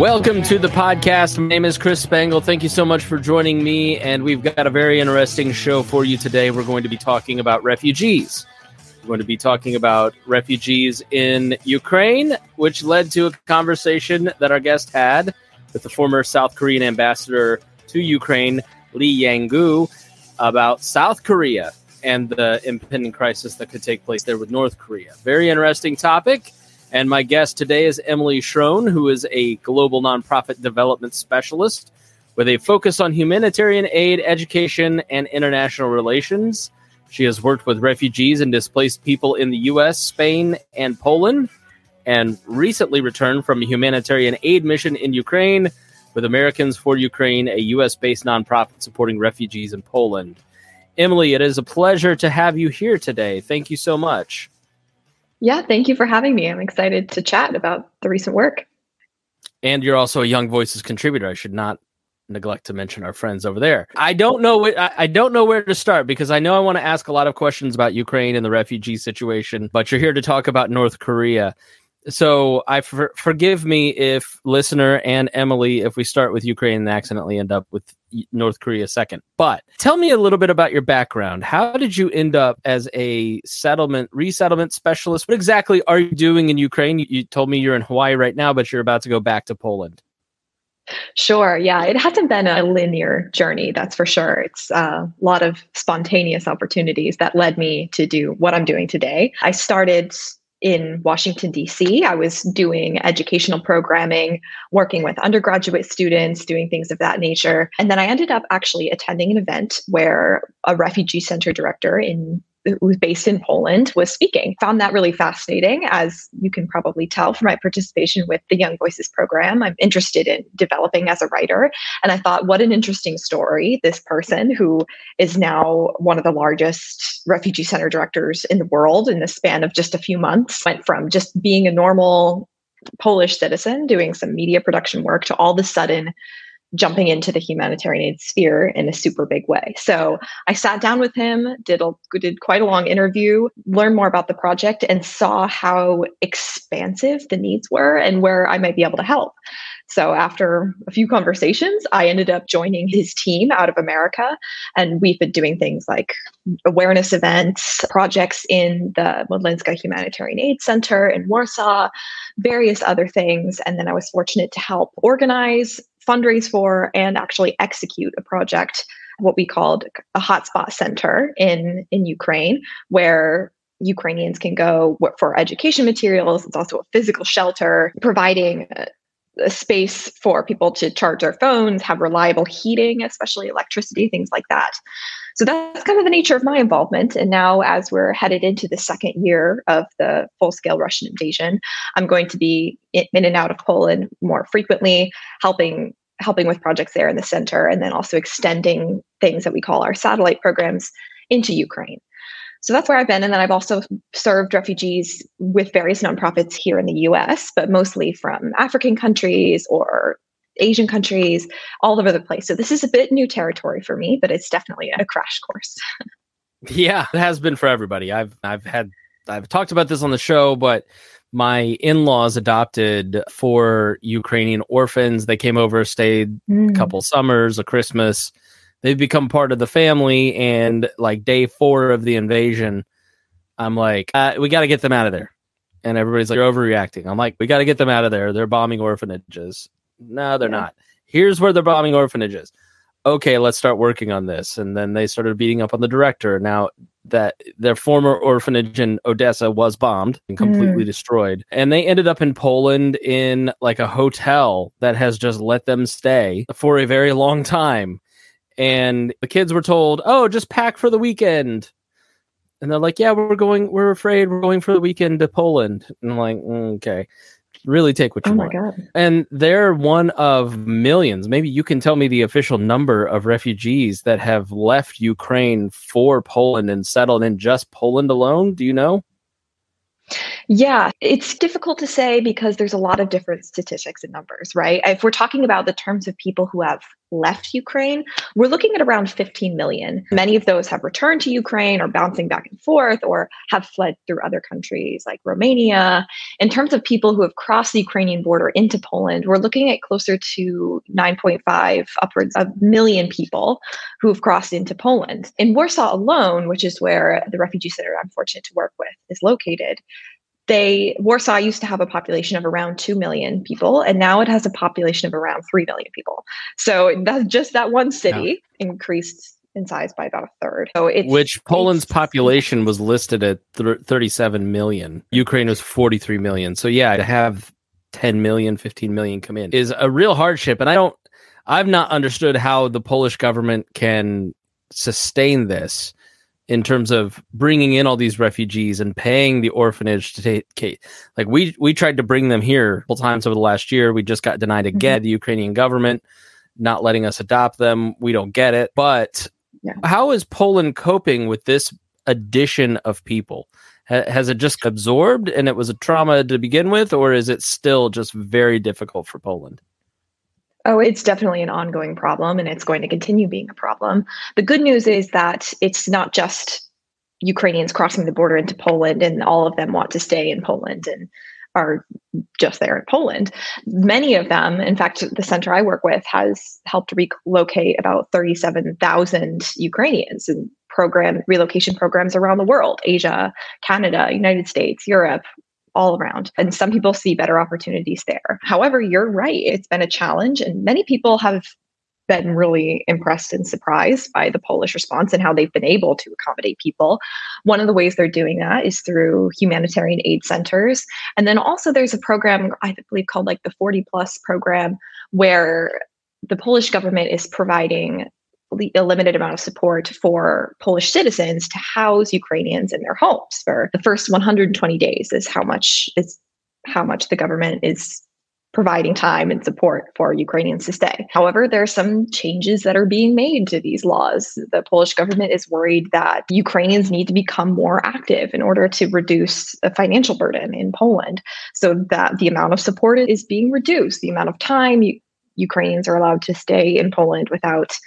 Welcome to the podcast. My name is Chris Spangle. Thank you so much for joining me. And we've got a very interesting show for you today. We're going to be talking about refugees. We're going to be talking about refugees in Ukraine, which led to a conversation that our guest had with the former South Korean ambassador to Ukraine, Lee Yang-gu, about South Korea and the impending crisis that could take place there with North Korea. Very interesting topic. And my guest today is Emily Schroen, who is a global nonprofit development specialist with a focus on humanitarian aid, education, and international relations. She has worked with refugees and displaced people in the US, Spain, and Poland, and recently returned from a humanitarian aid mission in Ukraine with Americans for Ukraine, a US based nonprofit supporting refugees in Poland. Emily, it is a pleasure to have you here today. Thank you so much. Yeah, thank you for having me. I'm excited to chat about the recent work. And you're also a Young Voices contributor. I should not neglect to mention our friends over there. I don't know I don't know where to start because I know I want to ask a lot of questions about Ukraine and the refugee situation, but you're here to talk about North Korea so I for, forgive me if listener and Emily, if we start with Ukraine and accidentally end up with North Korea second. But tell me a little bit about your background. How did you end up as a settlement resettlement specialist? What exactly are you doing in Ukraine? You, you told me you're in Hawaii right now, but you're about to go back to Poland. Sure. Yeah. It hasn't been a linear journey, that's for sure. It's uh, a lot of spontaneous opportunities that led me to do what I'm doing today. I started in Washington, D.C. I was doing educational programming, working with undergraduate students, doing things of that nature. And then I ended up actually attending an event where a refugee center director in who's based in Poland was speaking. Found that really fascinating, as you can probably tell from my participation with the Young Voices program. I'm interested in developing as a writer. And I thought, what an interesting story. This person who is now one of the largest refugee center directors in the world in the span of just a few months went from just being a normal Polish citizen doing some media production work to all of a sudden jumping into the humanitarian aid sphere in a super big way. So I sat down with him, did a, did quite a long interview, learned more about the project, and saw how expansive the needs were and where I might be able to help. So after a few conversations, I ended up joining his team out of America, and we've been doing things like awareness events, projects in the Modlinska Humanitarian Aid Center in Warsaw, various other things. And then I was fortunate to help organize fundraise for and actually execute a project, what we called a hotspot center in, in Ukraine, where Ukrainians can go for education materials. It's also a physical shelter, providing a, a space for people to charge their phones, have reliable heating, especially electricity, things like that. So that's kind of the nature of my involvement. And now, as we're headed into the second year of the full scale Russian invasion, I'm going to be in and out of Poland more frequently, helping helping with projects there in the center, and then also extending things that we call our satellite programs into Ukraine. So that's where I've been. And then I've also served refugees with various nonprofits here in the US, but mostly from African countries or Asian countries, all over the place. So this is a bit new territory for me, but it's definitely a crash course. yeah, it has been for everybody. I've I've had I've talked about this on the show, but my in-laws adopted four Ukrainian orphans. They came over, stayed mm. a couple summers, a Christmas. They've become part of the family, and like day four of the invasion, I'm like, uh, we got to get them out of there. And everybody's like, you're overreacting. I'm like, we got to get them out of there. They're bombing orphanages. No, they're yeah. not. Here's where they're bombing orphanages okay, let's start working on this. And then they started beating up on the director. Now that their former orphanage in Odessa was bombed and completely mm. destroyed. And they ended up in Poland in like a hotel that has just let them stay for a very long time. And the kids were told, oh, just pack for the weekend. And they're like, yeah, we're going, we're afraid we're going for the weekend to Poland. And I'm like, mm, okay really take what you oh want. God. And they're one of millions. Maybe you can tell me the official number of refugees that have left Ukraine for Poland and settled in just Poland alone. Do you know? Yeah, it's difficult to say because there's a lot of different statistics and numbers, right? If we're talking about the terms of people who have left Ukraine, we're looking at around 15 million. Many of those have returned to Ukraine or bouncing back and forth or have fled through other countries like Romania. In terms of people who have crossed the Ukrainian border into Poland, we're looking at closer to 9.5, upwards of million people who have crossed into Poland. In Warsaw alone, which is where the refugee center I'm fortunate to work with is located, they Warsaw used to have a population of around 2 million people and now it has a population of around 3 million people. So that's just that one city yeah. increased in size by about a third. So it's which Poland's it's, population was listed at th- 37 million. Ukraine was 43 million. So yeah, to have 10 million, 15 million come in is a real hardship and I don't I've not understood how the Polish government can sustain this in terms of bringing in all these refugees and paying the orphanage to take like we we tried to bring them here a couple times over the last year. We just got denied again mm-hmm. the ukrainian government not letting us adopt them. We don't get it. But yeah. how is poland coping with this addition of people? Has it just absorbed and it was a trauma to begin with or is it still just very difficult for poland Oh, it's definitely an ongoing problem and it's going to continue being a problem. The good news is that it's not just Ukrainians crossing the border into Poland and all of them want to stay in Poland and are just there in Poland. Many of them, in fact, the center I work with has helped relocate about 37,000 Ukrainians and program relocation programs around the world, Asia, Canada, United States, Europe, all around. And some people see better opportunities there. However, you're right. It's been a challenge, and many people have been really impressed and surprised by the Polish response and how they've been able to accommodate people. One of the ways they're doing that is through humanitarian aid centers. And then also there's a program, I believe, called like the 40 plus program, where the Polish government is providing a limited amount of support for Polish citizens to house Ukrainians in their homes for the first 120 days is how much is how much the government is providing time and support for Ukrainians to stay. However, there are some changes that are being made to these laws. The Polish government is worried that Ukrainians need to become more active in order to reduce the financial burden in Poland so that the amount of support is being reduced, the amount of time Ukrainians are allowed to stay in Poland without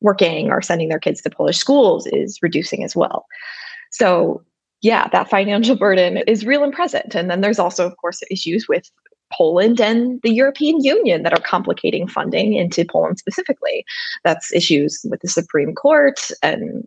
working or sending their kids to Polish schools is reducing as well. So, yeah, that financial burden is real and present. And then there's also, of course, issues with Poland and the European Union that are complicating funding into Poland specifically. That's issues with the Supreme Court and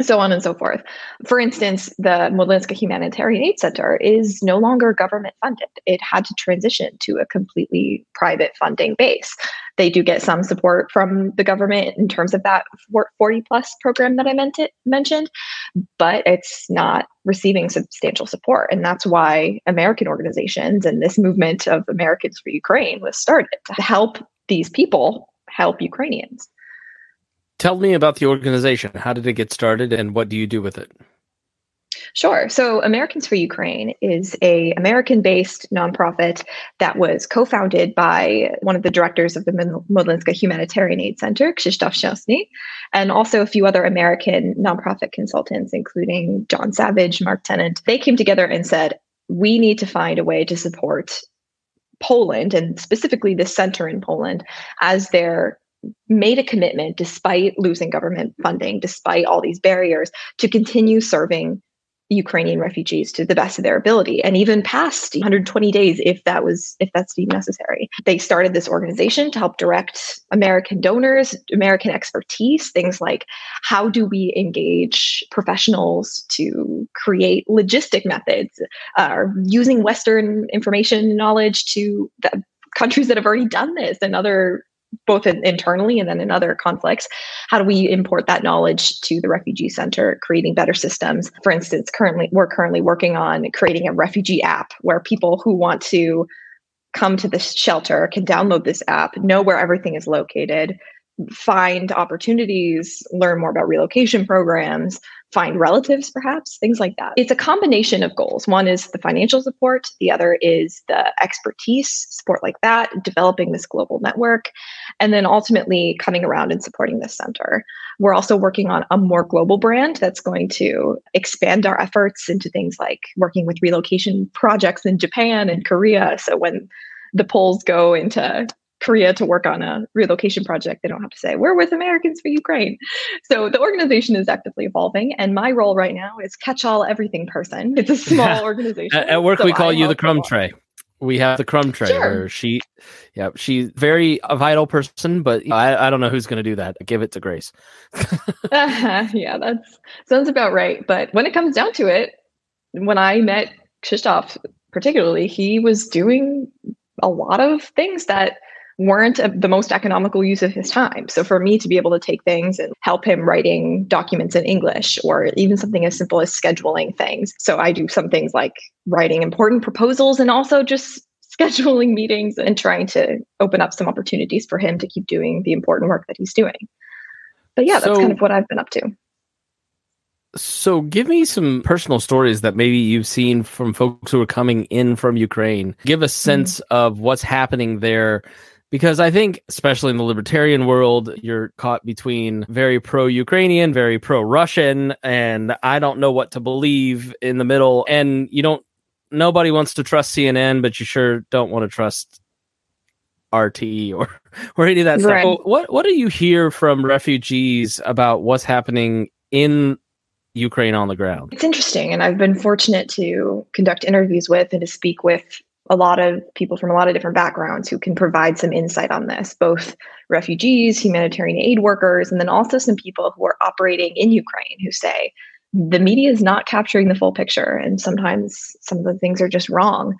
so on and so forth. For instance, the Modlinska Humanitarian Aid Center is no longer government funded. It had to transition to a completely private funding base. They do get some support from the government in terms of that 40 plus program that I meant it, mentioned, but it's not receiving substantial support. And that's why American organizations and this movement of Americans for Ukraine was started to help these people help Ukrainians. Tell me about the organization. How did it get started and what do you do with it? Sure. So Americans for Ukraine is a American-based nonprofit that was co-founded by one of the directors of the Modlinska Humanitarian Aid Center, Krzysztof Szczęsny, and also a few other American nonprofit consultants, including John Savage, Mark Tennant. They came together and said, we need to find a way to support Poland and specifically the center in Poland as their made a commitment despite losing government funding, despite all these barriers, to continue serving Ukrainian refugees to the best of their ability and even past 120 days if that was if that's deemed necessary. They started this organization to help direct American donors, American expertise, things like how do we engage professionals to create logistic methods, uh, using Western information knowledge to the countries that have already done this and other both in, internally and then in other conflicts how do we import that knowledge to the refugee center creating better systems? For instance currently we're currently working on creating a refugee app where people who want to come to the shelter can download this app know where everything is located find opportunities learn more about relocation programs find relatives, perhaps, things like that. It's a combination of goals. One is the financial support, the other is the expertise, support like that, developing this global network, and then ultimately coming around and supporting this center. We're also working on a more global brand that's going to expand our efforts into things like working with relocation projects in Japan and Korea. So when the Poles go into Korea to work on a relocation project, they don't have to say, we're with Americans for Ukraine. So the organization is actively evolving. And my role right now is catch all everything person. It's a small organization. at, work, so we call I you the crumb tray. We have the crumb tray sure. where she, yeah, she's very a vital person, but I, I don't know who's going to do that. Give it to Grace. uh-huh. Yeah, that sounds about right. But when it comes down to it, when I met Krzysztof, particularly, he was doing a lot of things that weren't a, the most economical use of his time. So for me to be able to take things and help him writing documents in English or even something as simple as scheduling things. So I do some things like writing important proposals and also just scheduling meetings and trying to open up some opportunities for him to keep doing the important work that he's doing. But yeah, that's so, kind of what I've been up to. So, give me some personal stories that maybe you've seen from folks who are coming in from Ukraine. Give a sense mm-hmm. of what's happening there because I think, especially in the libertarian world, you're caught between very pro Ukrainian, very pro Russian, and I don't know what to believe in the middle. And you don't, nobody wants to trust CNN, but you sure don't want to trust RT or or any of that right. stuff. What what do you hear from refugees about what's happening in Ukraine on the ground? It's interesting, and I've been fortunate to conduct interviews with and to speak with a lot of people from a lot of different backgrounds who can provide some insight on this, both refugees, humanitarian aid workers, and then also some people who are operating in Ukraine who say the media is not capturing the full picture. And sometimes some of the things are just wrong.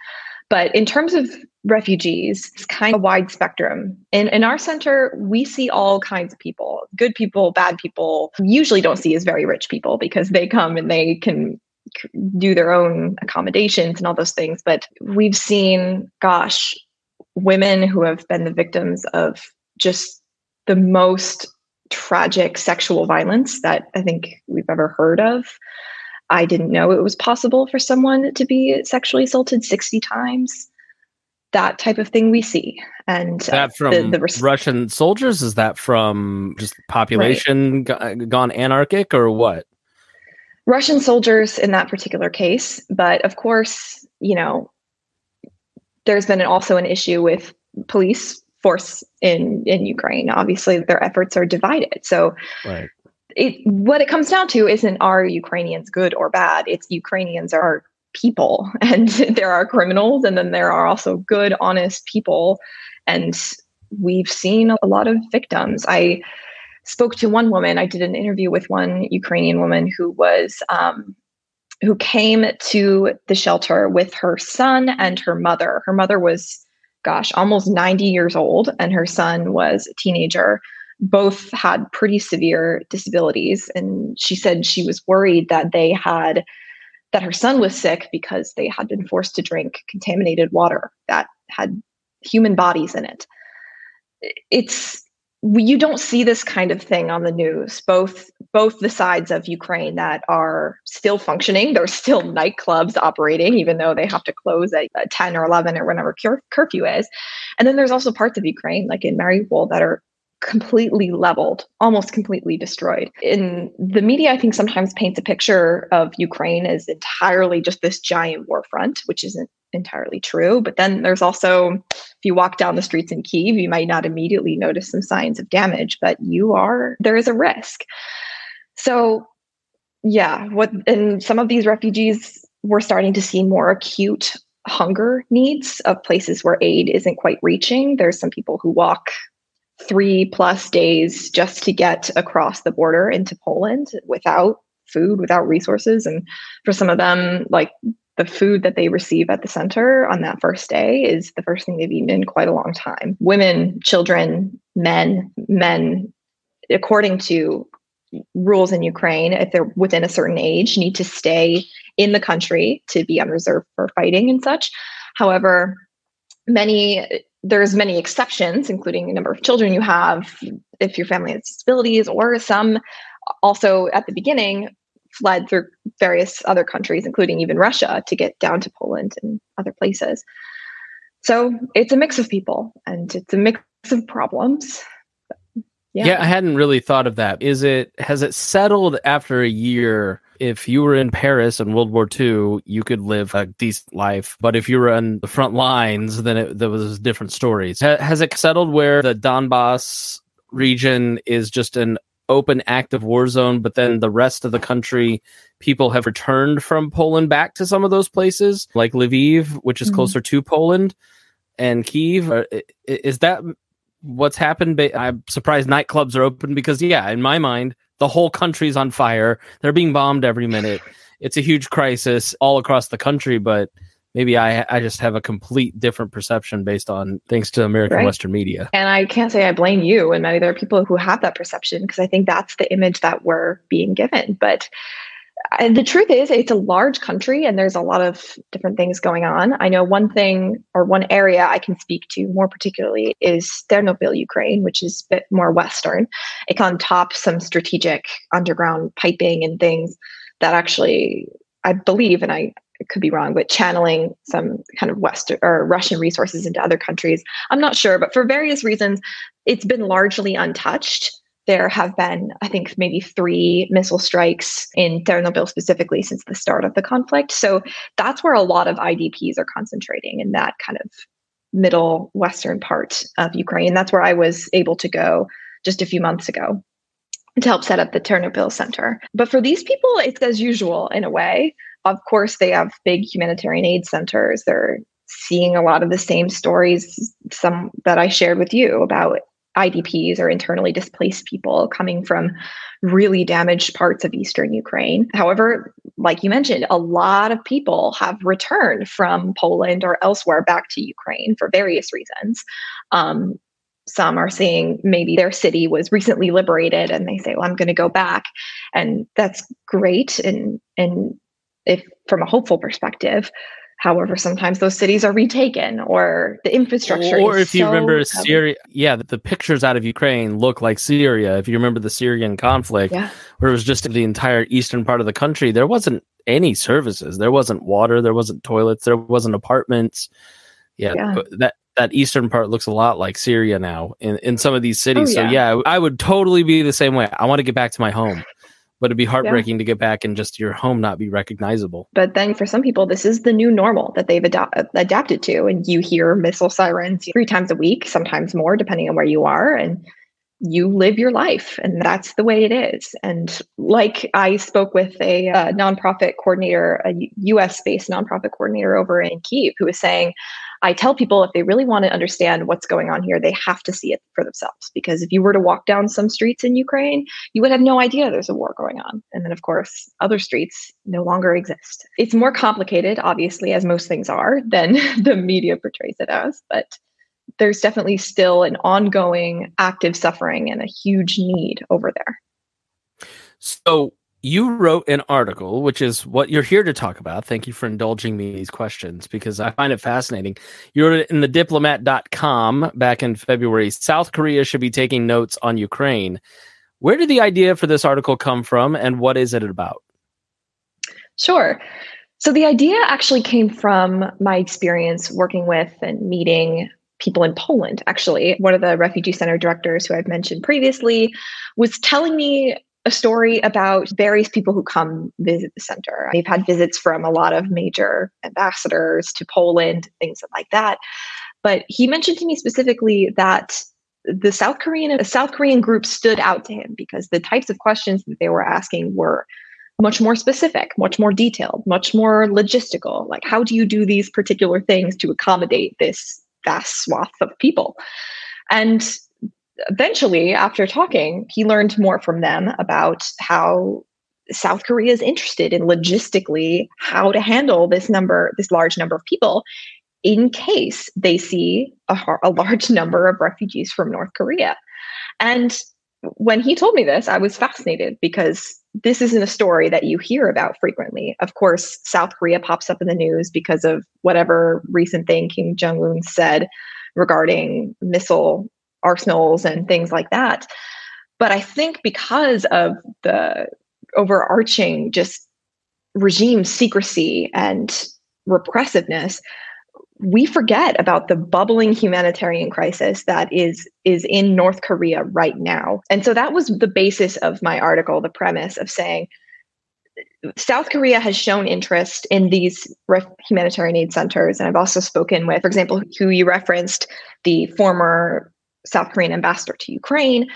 But in terms of refugees, it's kind of a wide spectrum. In, in our center, we see all kinds of people good people, bad people. Usually don't see as very rich people because they come and they can do their own accommodations and all those things. But we've seen, gosh, women who have been the victims of just the most tragic sexual violence that I think we've ever heard of. I didn't know it was possible for someone to be sexually assaulted 60 times. That type of thing we see. And uh, that from the, the res- Russian soldiers? Is that from just population right. gone anarchic or what? Russian soldiers in that particular case. But of course, you know, there's been also an issue with police force in in Ukraine. Obviously, their efforts are divided. So, right. it what it comes down to isn't are Ukrainians good or bad? It's Ukrainians are people, and there are criminals, and then there are also good, honest people, and we've seen a lot of victims. I spoke to one woman. I did an interview with one Ukrainian woman who was um, who came to the shelter with her son and her mother. Her mother was, gosh, almost 90 years old, and her son was a teenager. Both had pretty severe disabilities, and she said she was worried that they had that her son was sick because they had been forced to drink contaminated water that had human bodies in it. It's you don't see this kind of thing on the news both both the sides of ukraine that are still functioning there's still nightclubs operating even though they have to close at 10 or 11 or whenever cur- curfew is. And then there's also parts of ukraine like in mariupol that are completely leveled almost completely destroyed. In the media i think sometimes paints a picture of ukraine as entirely just this giant war front which isn't entirely true. But then there's also, if you walk down the streets in Kiev, you might not immediately notice some signs of damage, but you are, there is a risk. So, yeah, what, and some of these refugees, we're starting to see more acute hunger needs of places where aid isn't quite reaching. There's some people who walk three plus days just to get across the border into Poland without food, without resources. And for some of them, like the food that they receive at the center on that first day is the first thing they've eaten in quite a long time. Women, children, men, men, according to rules in Ukraine, if they're within a certain age, need to stay in the country to be on reserve for fighting and such. However, many there's many exceptions, including the number of children you have, if your family has disabilities, or some also at the beginning fled through various other countries, including even Russia, to get down to Poland and other places. So it's a mix of people and it's a mix of problems. Yeah. yeah, I hadn't really thought of that. Is it has it settled after a year if you were in Paris in World War II, you could live a decent life. But if you were on the front lines, then it, there was different stories. Ha- has it settled where the Donbass region is just an open active war zone, but then the rest of the country, people have returned from Poland back to some of those places, like Lviv, which is mm-hmm. closer to Poland, and Kiev. Is that what's happened? I'm surprised nightclubs are open because, yeah, in my mind, the whole country's on fire. They're being bombed every minute. It's a huge crisis all across the country, but maybe I I just have a complete different perception based on thanks to American right. Western media. And I can't say I blame you and many other people who have that perception because I think that's the image that we're being given. But and the truth is it's a large country and there's a lot of different things going on i know one thing or one area i can speak to more particularly is Ternopil, ukraine which is a bit more western it can top some strategic underground piping and things that actually i believe and i could be wrong but channeling some kind of western or russian resources into other countries i'm not sure but for various reasons it's been largely untouched there have been, I think, maybe three missile strikes in Ternopil specifically since the start of the conflict. So that's where a lot of IDPs are concentrating in that kind of middle western part of Ukraine. That's where I was able to go just a few months ago to help set up the Ternopil Center. But for these people, it's as usual in a way. Of course, they have big humanitarian aid centers. They're seeing a lot of the same stories some that I shared with you about IDPs or internally displaced people coming from really damaged parts of eastern Ukraine. However, like you mentioned, a lot of people have returned from Poland or elsewhere back to Ukraine for various reasons. Um, some are saying maybe their city was recently liberated and they say, well, I'm going to go back. And that's great. And, and if from a hopeful perspective, However, sometimes those cities are retaken or the infrastructure. Or if you so remember Syria, yeah, the, the, pictures out of Ukraine look like Syria. If you remember the Syrian conflict, yeah. where it was just the entire eastern part of the country, there wasn't any services. There wasn't water. There wasn't toilets. There wasn't apartments. Yeah, yeah. that that eastern part looks a lot like Syria now in, in some of these cities. Oh, yeah. So yeah, I would totally be the same way. I want to get back to my home but it'd be heartbreaking yeah. to get back and just your home not be recognizable. But then for some people, this is the new normal that they've ad- adapted to. And you hear missile sirens three times a week, sometimes more, depending on where you are. And you live your life and that's the way it is and like i spoke with a, a uh, nonprofit coordinator a us based nonprofit coordinator over in kiev who was saying I tell people if they really want to understand what's going on here, they have to see it for themselves. Because if you were to walk down some streets in Ukraine, you would have no idea there's a war going on. And then, of course, other streets no longer exist. It's more complicated, obviously, as most things are, than the media portrays it as. But there's definitely still an ongoing active suffering and a huge need over there. So, you wrote an article, which is what you're here to talk about. Thank you for indulging me these questions because I find it fascinating. You wrote it in the diplomat.com back in February. South Korea should be taking notes on Ukraine. Where did the idea for this article come from and what is it about? Sure. So the idea actually came from my experience working with and meeting people in Poland. Actually, one of the refugee center directors who I've mentioned previously was telling me a story about various people who come visit the center. They've had visits from a lot of major ambassadors to Poland, things like that. But he mentioned to me specifically that the South Korean the South Korean group stood out to him because the types of questions that they were asking were much more specific, much more detailed, much more logistical. Like how do you do these particular things to accommodate this vast swath of people? And eventually, after talking, he learned more from them about how South Korea is interested in logistically how to handle this number, this large number of people, in case they see a, a large number of refugees from North Korea. And when he told me this, I was fascinated because this isn't a story that you hear about frequently. Of course, South Korea pops up in the news because of whatever recent thing Kim Jong un said regarding missile arsenals and things like that. But I think because of the overarching just regime secrecy and repressiveness, we forget about the bubbling humanitarian crisis that is is in North Korea right now. And so that was the basis of my article, the premise of saying South Korea has shown interest in these humanitarian aid centers. And I've also spoken with, for example, who you referenced, the former South Korean ambassador to Ukraine,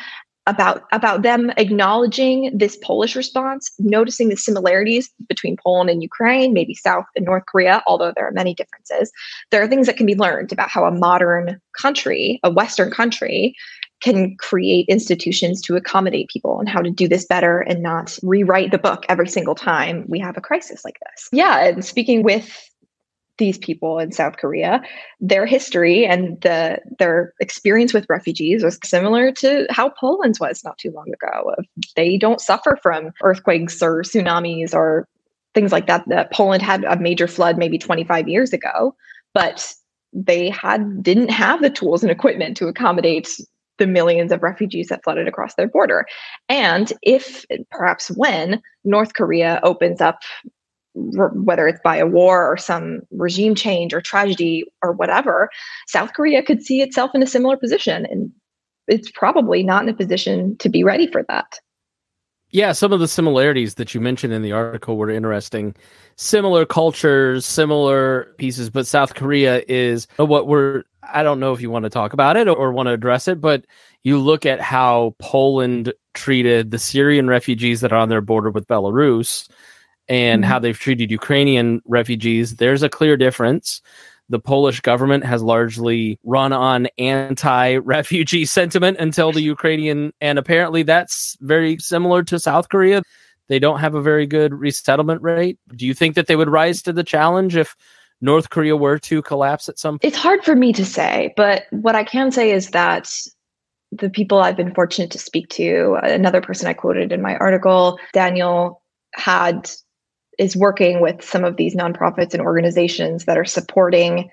about about them acknowledging this Polish response, noticing the similarities between Poland and Ukraine, maybe South and North Korea, although there are many differences. There are things that can be learned about how a modern country, a Western country, can create institutions to accommodate people and how to do this better and not rewrite the book every single time we have a crisis like this. Yeah, and speaking with these people in South Korea, their history and the their experience with refugees was similar to how Poland's was not too long ago. They don't suffer from earthquakes or tsunamis or things like that. That Poland had a major flood maybe 25 years ago, but they had didn't have the tools and equipment to accommodate the millions of refugees that flooded across their border. And if perhaps when North Korea opens up whether it's by a war or some regime change or tragedy or whatever, South Korea could see itself in a similar position. And it's probably not in a position to be ready for that. Yeah, some of the similarities that you mentioned in the article were interesting. Similar cultures, similar pieces, but South Korea is uh, what we're, I don't know if you want to talk about it or want to address it, but you look at how Poland treated the Syrian refugees that are on their border with Belarus and mm-hmm. how they've treated Ukrainian refugees, there's a clear difference. The Polish government has largely run on anti refugee sentiment until the Ukrainian, and apparently that's very similar to South Korea. They don't have a very good resettlement rate. Do you think that they would rise to the challenge if North Korea were to collapse at some point? It's hard for me to say, but what I can say is that the people I've been fortunate to speak to, another person I quoted in my article, Daniel, had is working with some of these nonprofits and organizations that are supporting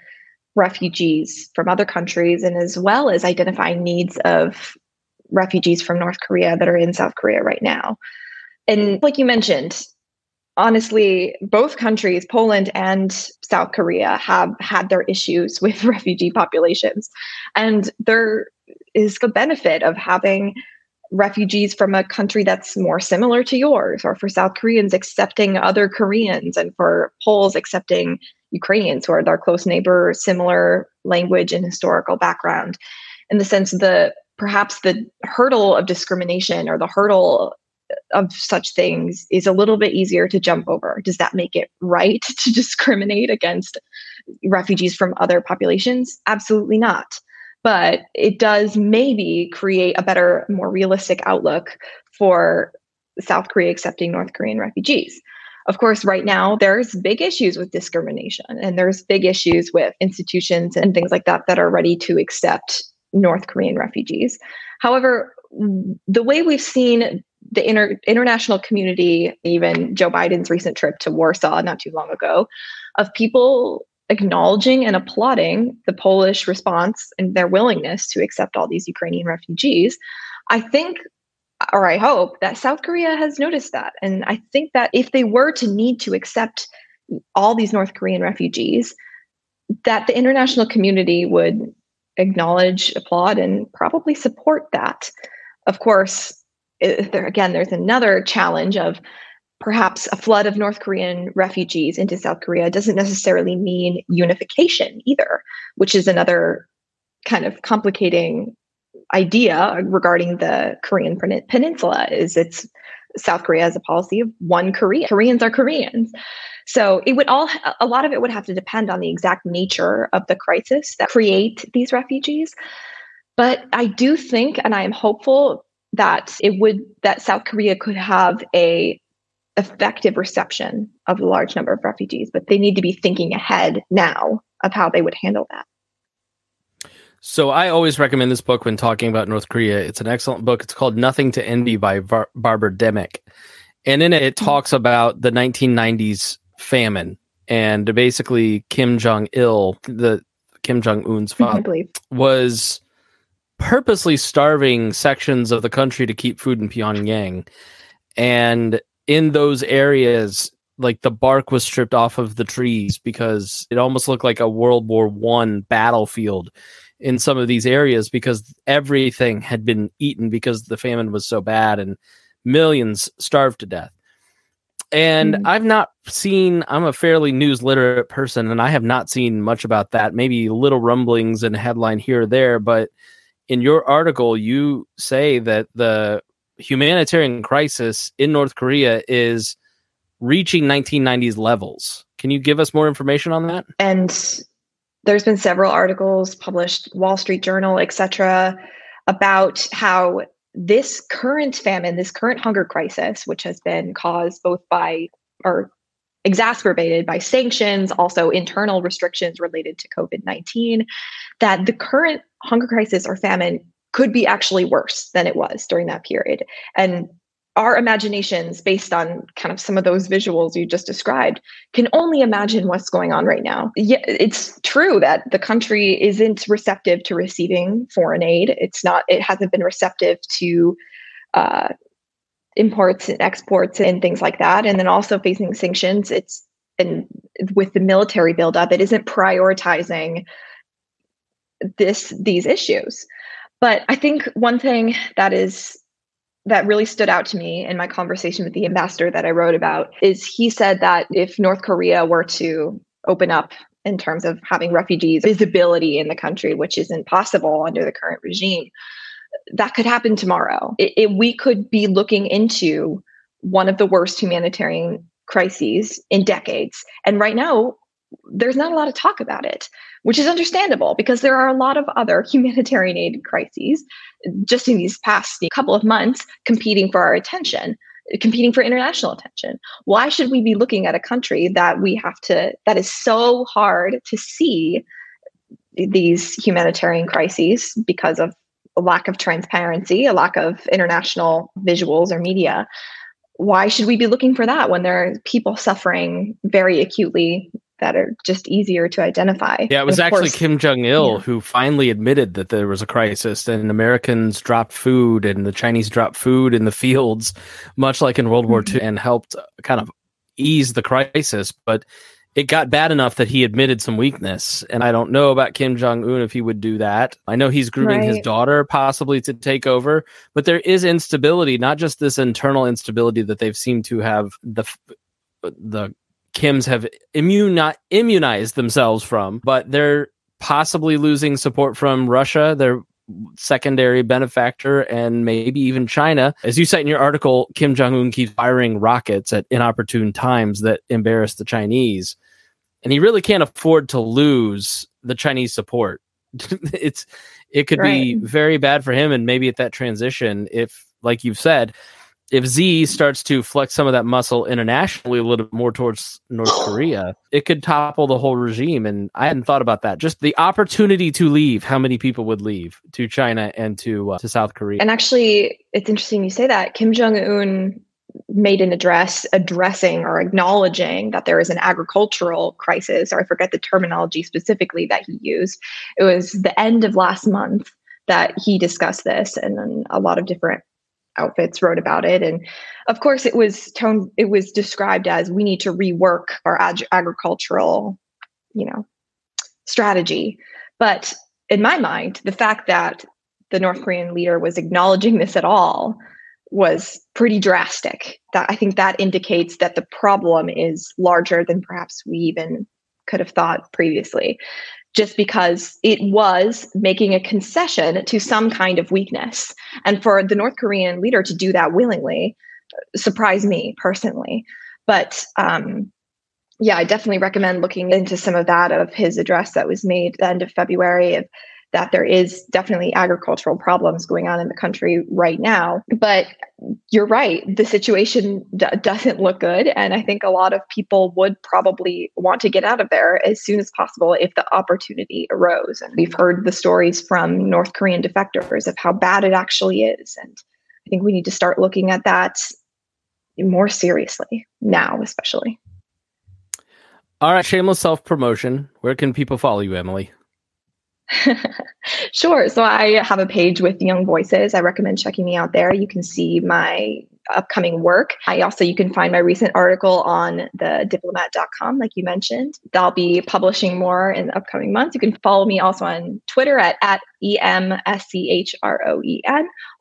refugees from other countries and as well as identifying needs of refugees from North Korea that are in South Korea right now. And like you mentioned, honestly, both countries, Poland and South Korea, have had their issues with refugee populations. And there is the benefit of having refugees from a country that's more similar to yours, or for South Koreans accepting other Koreans, and for Poles accepting Ukrainians who are their close neighbor, similar language and historical background. In the sense that perhaps the hurdle of discrimination or the hurdle of such things is a little bit easier to jump over. Does that make it right to discriminate against refugees from other populations? Absolutely not but it does maybe create a better, more realistic outlook for South Korea accepting North Korean refugees. Of course, right now there's big issues with discrimination and there's big issues with institutions and things like that that are ready to accept North Korean refugees. However, the way we've seen the inter- international community, even Joe Biden's recent trip to Warsaw not too long ago, of people acknowledging and applauding the Polish response and their willingness to accept all these Ukrainian refugees. I think, or I hope, that South Korea has noticed that. And I think that if they were to need to accept all these North Korean refugees, that the international community would acknowledge, applaud, and probably support that. Of course, there, again, there's another challenge of perhaps a flood of North Korean refugees into South Korea doesn't necessarily mean unification either, which is another kind of complicating idea regarding the Korean peninsula is it's South Korea has a policy of one Korea. Koreans are Koreans. So it would all a lot of it would have to depend on the exact nature of the crisis that create these refugees. But I do think and I am hopeful that it would that South Korea could have a effective reception of a large number of refugees, but they need to be thinking ahead now of how they would handle that. So I always recommend this book when talking about North Korea. It's an excellent book. It's called Nothing to Envy by Var- Barbara Demick. And in it, it mm-hmm. talks about the 1990s famine and basically Kim Jong Il, the Kim Jong Un's father, was purposely starving sections of the country to keep food in Pyongyang. And in those areas like the bark was stripped off of the trees because it almost looked like a World War One battlefield in some of these areas because everything had been eaten because the famine was so bad and millions starved to death. And mm-hmm. I've not seen, I'm a fairly news literate person, and I have not seen much about that. Maybe little rumblings and headline here or there. But in your article, you say that the humanitarian crisis in North Korea is reaching 1990s levels. Can you give us more information on that? And there's been several articles published, Wall Street Journal, etc., about how this current famine, this current hunger crisis, which has been caused both by or exacerbated by sanctions, also internal restrictions related to COVID 19, that the current hunger crisis or famine could be actually worse than it was during that period. And our imaginations, based on kind of some of those visuals you just described, can only imagine what's going on right now. Yeah, it's true that the country isn't receptive to receiving foreign aid. It's not. It hasn't been receptive to uh, imports and exports and things like that. And then also facing sanctions. It's and with the military buildup, it isn't prioritizing this these issues. But I think one thing that is that really stood out to me in my conversation with the ambassador that I wrote about is he said that if North Korea were to open up in terms of having refugees visibility in the country, which isn't possible under the current regime, that could happen tomorrow. It, it, we could be looking into one of the worst humanitarian crises in decades. And right now, there's not a lot of talk about it, which is understandable because there are a lot of other humanitarian aid crises just in these past couple of months competing for our attention competing for international attention. Why should we be looking at a country that we have to that is so hard to see these humanitarian crises because of a lack of transparency a lack of international visuals or media? Why should we be looking for that when there are people suffering very acutely that are just easier to identify. Yeah, it was actually course, Kim Jong Il yeah. who finally admitted that there was a crisis and Americans dropped food and the Chinese dropped food in the fields, much like in World mm-hmm. War II, and helped kind of ease the crisis. But it got bad enough that he admitted some weakness. And I don't know about Kim Jong Un if he would do that. I know he's grooming right. his daughter possibly to take over, but there is instability, not just this internal instability that they've seemed to have the the Kims have immuni- immunized themselves from, but they're possibly losing support from Russia, their secondary benefactor, and maybe even China. As you cite in your article, Kim Jong un keeps firing rockets at inopportune times that embarrass the Chinese. And he really can't afford to lose the Chinese support. it's it could right. be very bad for him and maybe at that transition if like you've said if Xi starts to flex some of that muscle internationally a little bit more towards North Korea, it could topple the whole regime. And I hadn't thought about that. Just the opportunity to leave, how many people would leave to China and to uh, to South Korea? And actually, it's interesting you say that. Kim Jong Un made an address addressing or acknowledging that there is an agricultural crisis, or I forget the terminology specifically that he used. It was the end of last month that he discussed this, and then a lot of different outfits wrote about it. And of course it was tone it was described as we need to rework our ag- agricultural you know strategy. But in my mind the fact that the north korean leader was acknowledging this at all was pretty drastic. That i think that indicates that the problem is larger than perhaps we even could have thought previously just because it was making a concession to some kind of weakness. And for the North Korean leader to do that willingly surprised me personally. But um, yeah, I definitely recommend looking into some of that of his address that was made the end of February of that there is definitely agricultural problems going on in the country right now. But you're right, the situation d- doesn't look good. And I think a lot of people would probably want to get out of there as soon as possible if the opportunity arose. And we've heard the stories from North Korean defectors of how bad it actually is. And I think we need to start looking at that more seriously now, especially. All right, shameless self promotion. Where can people follow you, Emily? sure. So I have a page with Young Voices. I recommend checking me out there. You can see my upcoming work. I also you can find my recent article on the diplomat.com like you mentioned. I'll be publishing more in the upcoming months. You can follow me also on Twitter at, at E-M-S-C-H-R-O-E-N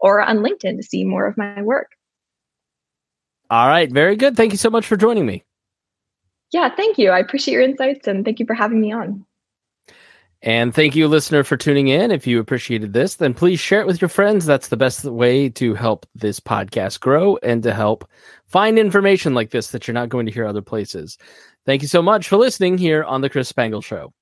or on LinkedIn to see more of my work. All right, very good. Thank you so much for joining me. Yeah, thank you. I appreciate your insights and thank you for having me on. And thank you, listener, for tuning in. If you appreciated this, then please share it with your friends. That's the best way to help this podcast grow and to help find information like this that you're not going to hear other places. Thank you so much for listening here on The Chris Spangle Show.